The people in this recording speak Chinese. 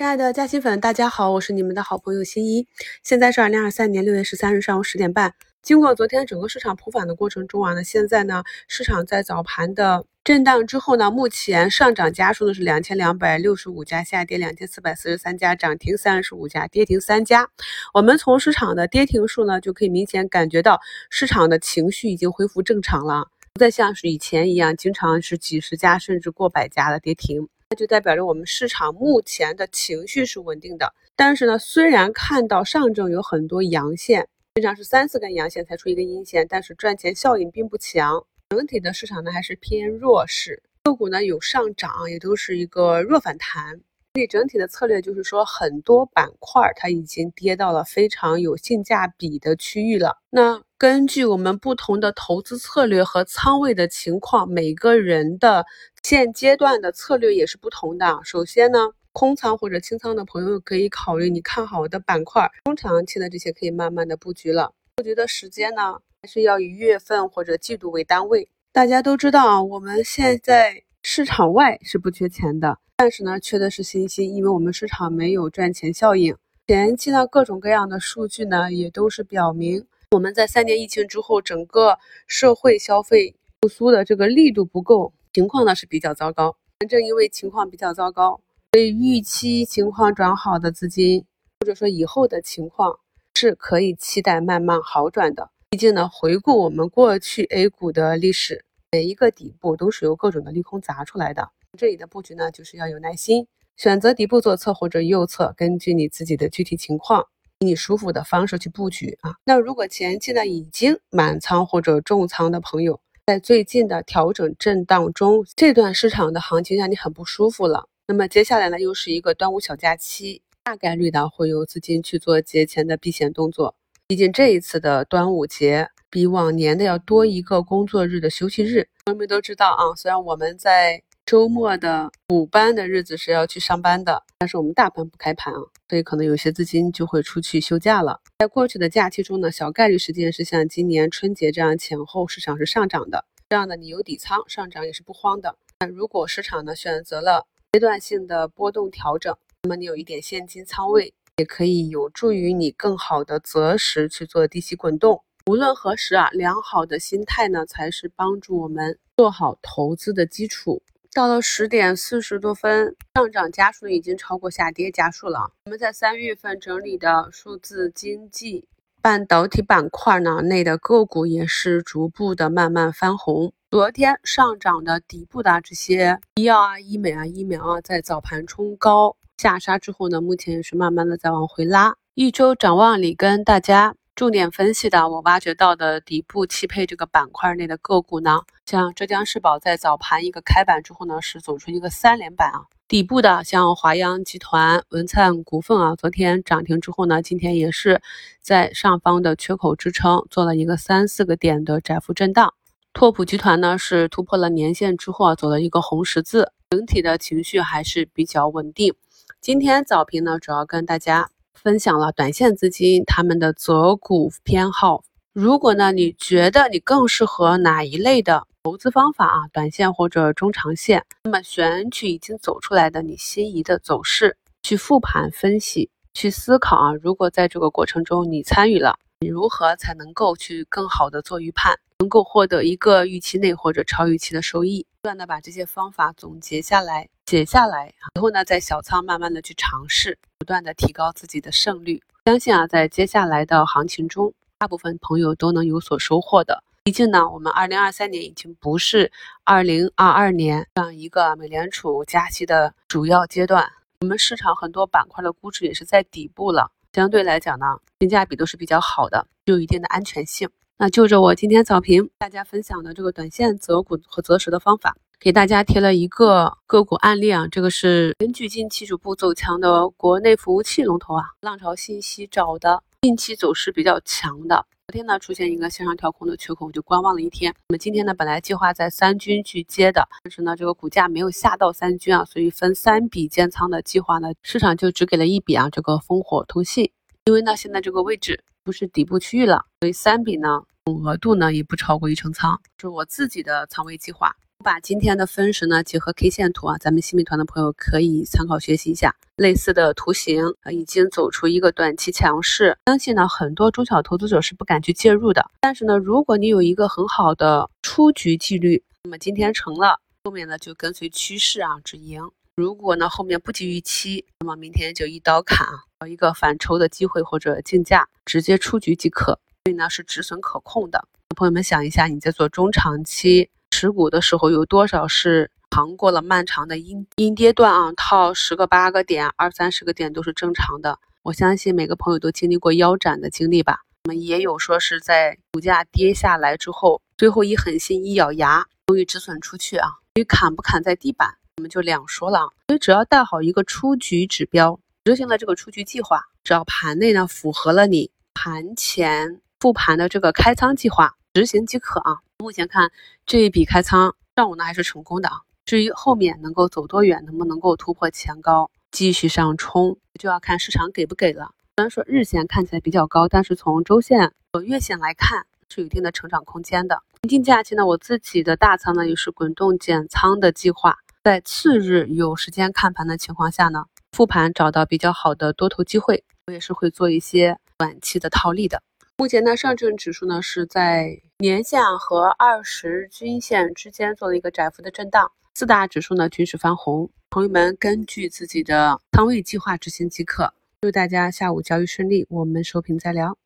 亲爱的嘉兴粉，大家好，我是你们的好朋友新一。现在是二零二三年六月十三日上午十点半。经过昨天整个市场普反的过程中啊，那现在呢，市场在早盘的震荡之后呢，目前上涨家数呢是两千两百六十五家，下跌两千四百四十三家，涨停三十五家，跌停三家。我们从市场的跌停数呢，就可以明显感觉到市场的情绪已经恢复正常了，不再像是以前一样，经常是几十家甚至过百家的跌停。那就代表着我们市场目前的情绪是稳定的，但是呢，虽然看到上证有很多阳线，经常是三四根阳线才出一根阴线，但是赚钱效应并不强，整体的市场呢还是偏弱势，个股呢有上涨，也都是一个弱反弹。所以整体的策略就是说，很多板块它已经跌到了非常有性价比的区域了。那根据我们不同的投资策略和仓位的情况，每个人的现阶段的策略也是不同的。首先呢，空仓或者清仓的朋友可以考虑你看好的板块，中长期的这些可以慢慢的布局了。布局的时间呢，还是要以月份或者季度为单位。大家都知道啊，我们现在市场外是不缺钱的。但是呢，缺的是信心，因为我们市场没有赚钱效应。前期呢，各种各样的数据呢，也都是表明我们在三年疫情之后，整个社会消费复苏的这个力度不够，情况呢是比较糟糕。正因为情况比较糟糕，所以预期情况转好的资金，或者说以后的情况是可以期待慢慢好转的。毕竟呢，回顾我们过去 A 股的历史，每一个底部都是由各种的利空砸出来的。这里的布局呢，就是要有耐心，选择底部左侧或者右侧，根据你自己的具体情况，以你舒服的方式去布局啊。那如果前期呢已经满仓或者重仓的朋友，在最近的调整震荡中，这段市场的行情让你很不舒服了。那么接下来呢，又是一个端午小假期，大概率的会有资金去做节前的避险动作。毕竟这一次的端午节比往年的要多一个工作日的休息日，朋友们都知道啊。虽然我们在周末的补班的日子是要去上班的，但是我们大盘不开盘啊，所以可能有些资金就会出去休假了。在过去的假期中呢，小概率事件是像今年春节这样前后市场是上涨的，这样的你有底仓上涨也是不慌的。那如果市场呢选择了阶段性的波动调整，那么你有一点现金仓位，也可以有助于你更好的择时去做低吸滚动。无论何时啊，良好的心态呢才是帮助我们做好投资的基础。到了十点四十多分，上涨家数已经超过下跌家数了。我们在三月份整理的数字经济、半导体板块呢内的个股也是逐步的慢慢翻红。昨天上涨的底部的这些医药啊、医美啊、疫苗啊，在早盘冲高下杀之后呢，目前也是慢慢的在往回拉。一周展望里跟大家。重点分析的，我挖掘到的底部汽配这个板块内的个股呢，像浙江世宝在早盘一个开板之后呢，是走出一个三连板啊。底部的像华阳集团、文灿股份啊，昨天涨停之后呢，今天也是在上方的缺口支撑做了一个三四个点的窄幅震荡。拓普集团呢是突破了年线之后啊，走了一个红十字，整体的情绪还是比较稳定。今天早评呢，主要跟大家。分享了短线资金他们的择股偏好。如果呢，你觉得你更适合哪一类的投资方法啊？短线或者中长线？那么选取已经走出来的你心仪的走势，去复盘分析，去思考啊。如果在这个过程中你参与了，你如何才能够去更好的做预判，能够获得一个预期内或者超预期的收益？不断的把这些方法总结下来。写下来，然后呢，在小仓慢慢的去尝试，不断的提高自己的胜率。相信啊，在接下来的行情中，大部分朋友都能有所收获的。毕竟呢，我们二零二三年已经不是二零二二年这样一个美联储加息的主要阶段，我们市场很多板块的估值也是在底部了，相对来讲呢，性价比都是比较好的，有一定的安全性。那就着我今天早评大家分享的这个短线择股和择时的方法。给大家贴了一个个股案例啊，这个是根据近期逐步走强的国内服务器龙头啊，浪潮信息找的近期走势比较强的。昨天呢出现一个向上跳空的缺口，我就观望了一天。那么今天呢本来计划在三军去接的，但是呢这个股价没有下到三军啊，所以分三笔建仓的计划呢，市场就只给了一笔啊，这个烽火通信。因为呢现在这个位置不是底部区域了，所以三笔呢总额度呢也不超过一成仓，是我自己的仓位计划。我把今天的分时呢结合 K 线图啊，咱们新米团的朋友可以参考学习一下类似的图形啊，已经走出一个短期强势，相信呢很多中小投资者是不敢去介入的。但是呢，如果你有一个很好的出局纪律，那么今天成了，后面呢就跟随趋势啊止盈。如果呢后面不及预期，那么明天就一刀砍啊，找一个反抽的机会或者竞价直接出局即可。所以呢是止损可控的。朋友们想一下，你在做中长期。持股的时候有多少是扛过了漫长的阴阴跌段啊？套十个八个点，二三十个点都是正常的。我相信每个朋友都经历过腰斩的经历吧？我们也有说是在股价跌下来之后，最后一狠心一咬牙，终于止损出去啊。至于砍不砍在地板，我们就两说了啊。所以只要带好一个出局指标，执行了这个出局计划，只要盘内呢符合了你盘前复盘的这个开仓计划，执行即可啊。目前看这一笔开仓上午呢还是成功的啊，至于后面能够走多远，能不能够突破前高继续上冲，就要看市场给不给了。虽然说日线看起来比较高，但是从周线和月线来看是有一定的成长空间的。临近假期呢，我自己的大仓呢也是滚动减仓的计划，在次日有时间看盘的情况下呢，复盘找到比较好的多头机会，我也是会做一些短期的套利的。目前呢，上证指数呢是在年线和二十均线之间做了一个窄幅的震荡，四大指数呢均是翻红。朋友们根据自己的仓位计划执行即可。祝大家下午交易顺利，我们收评再聊。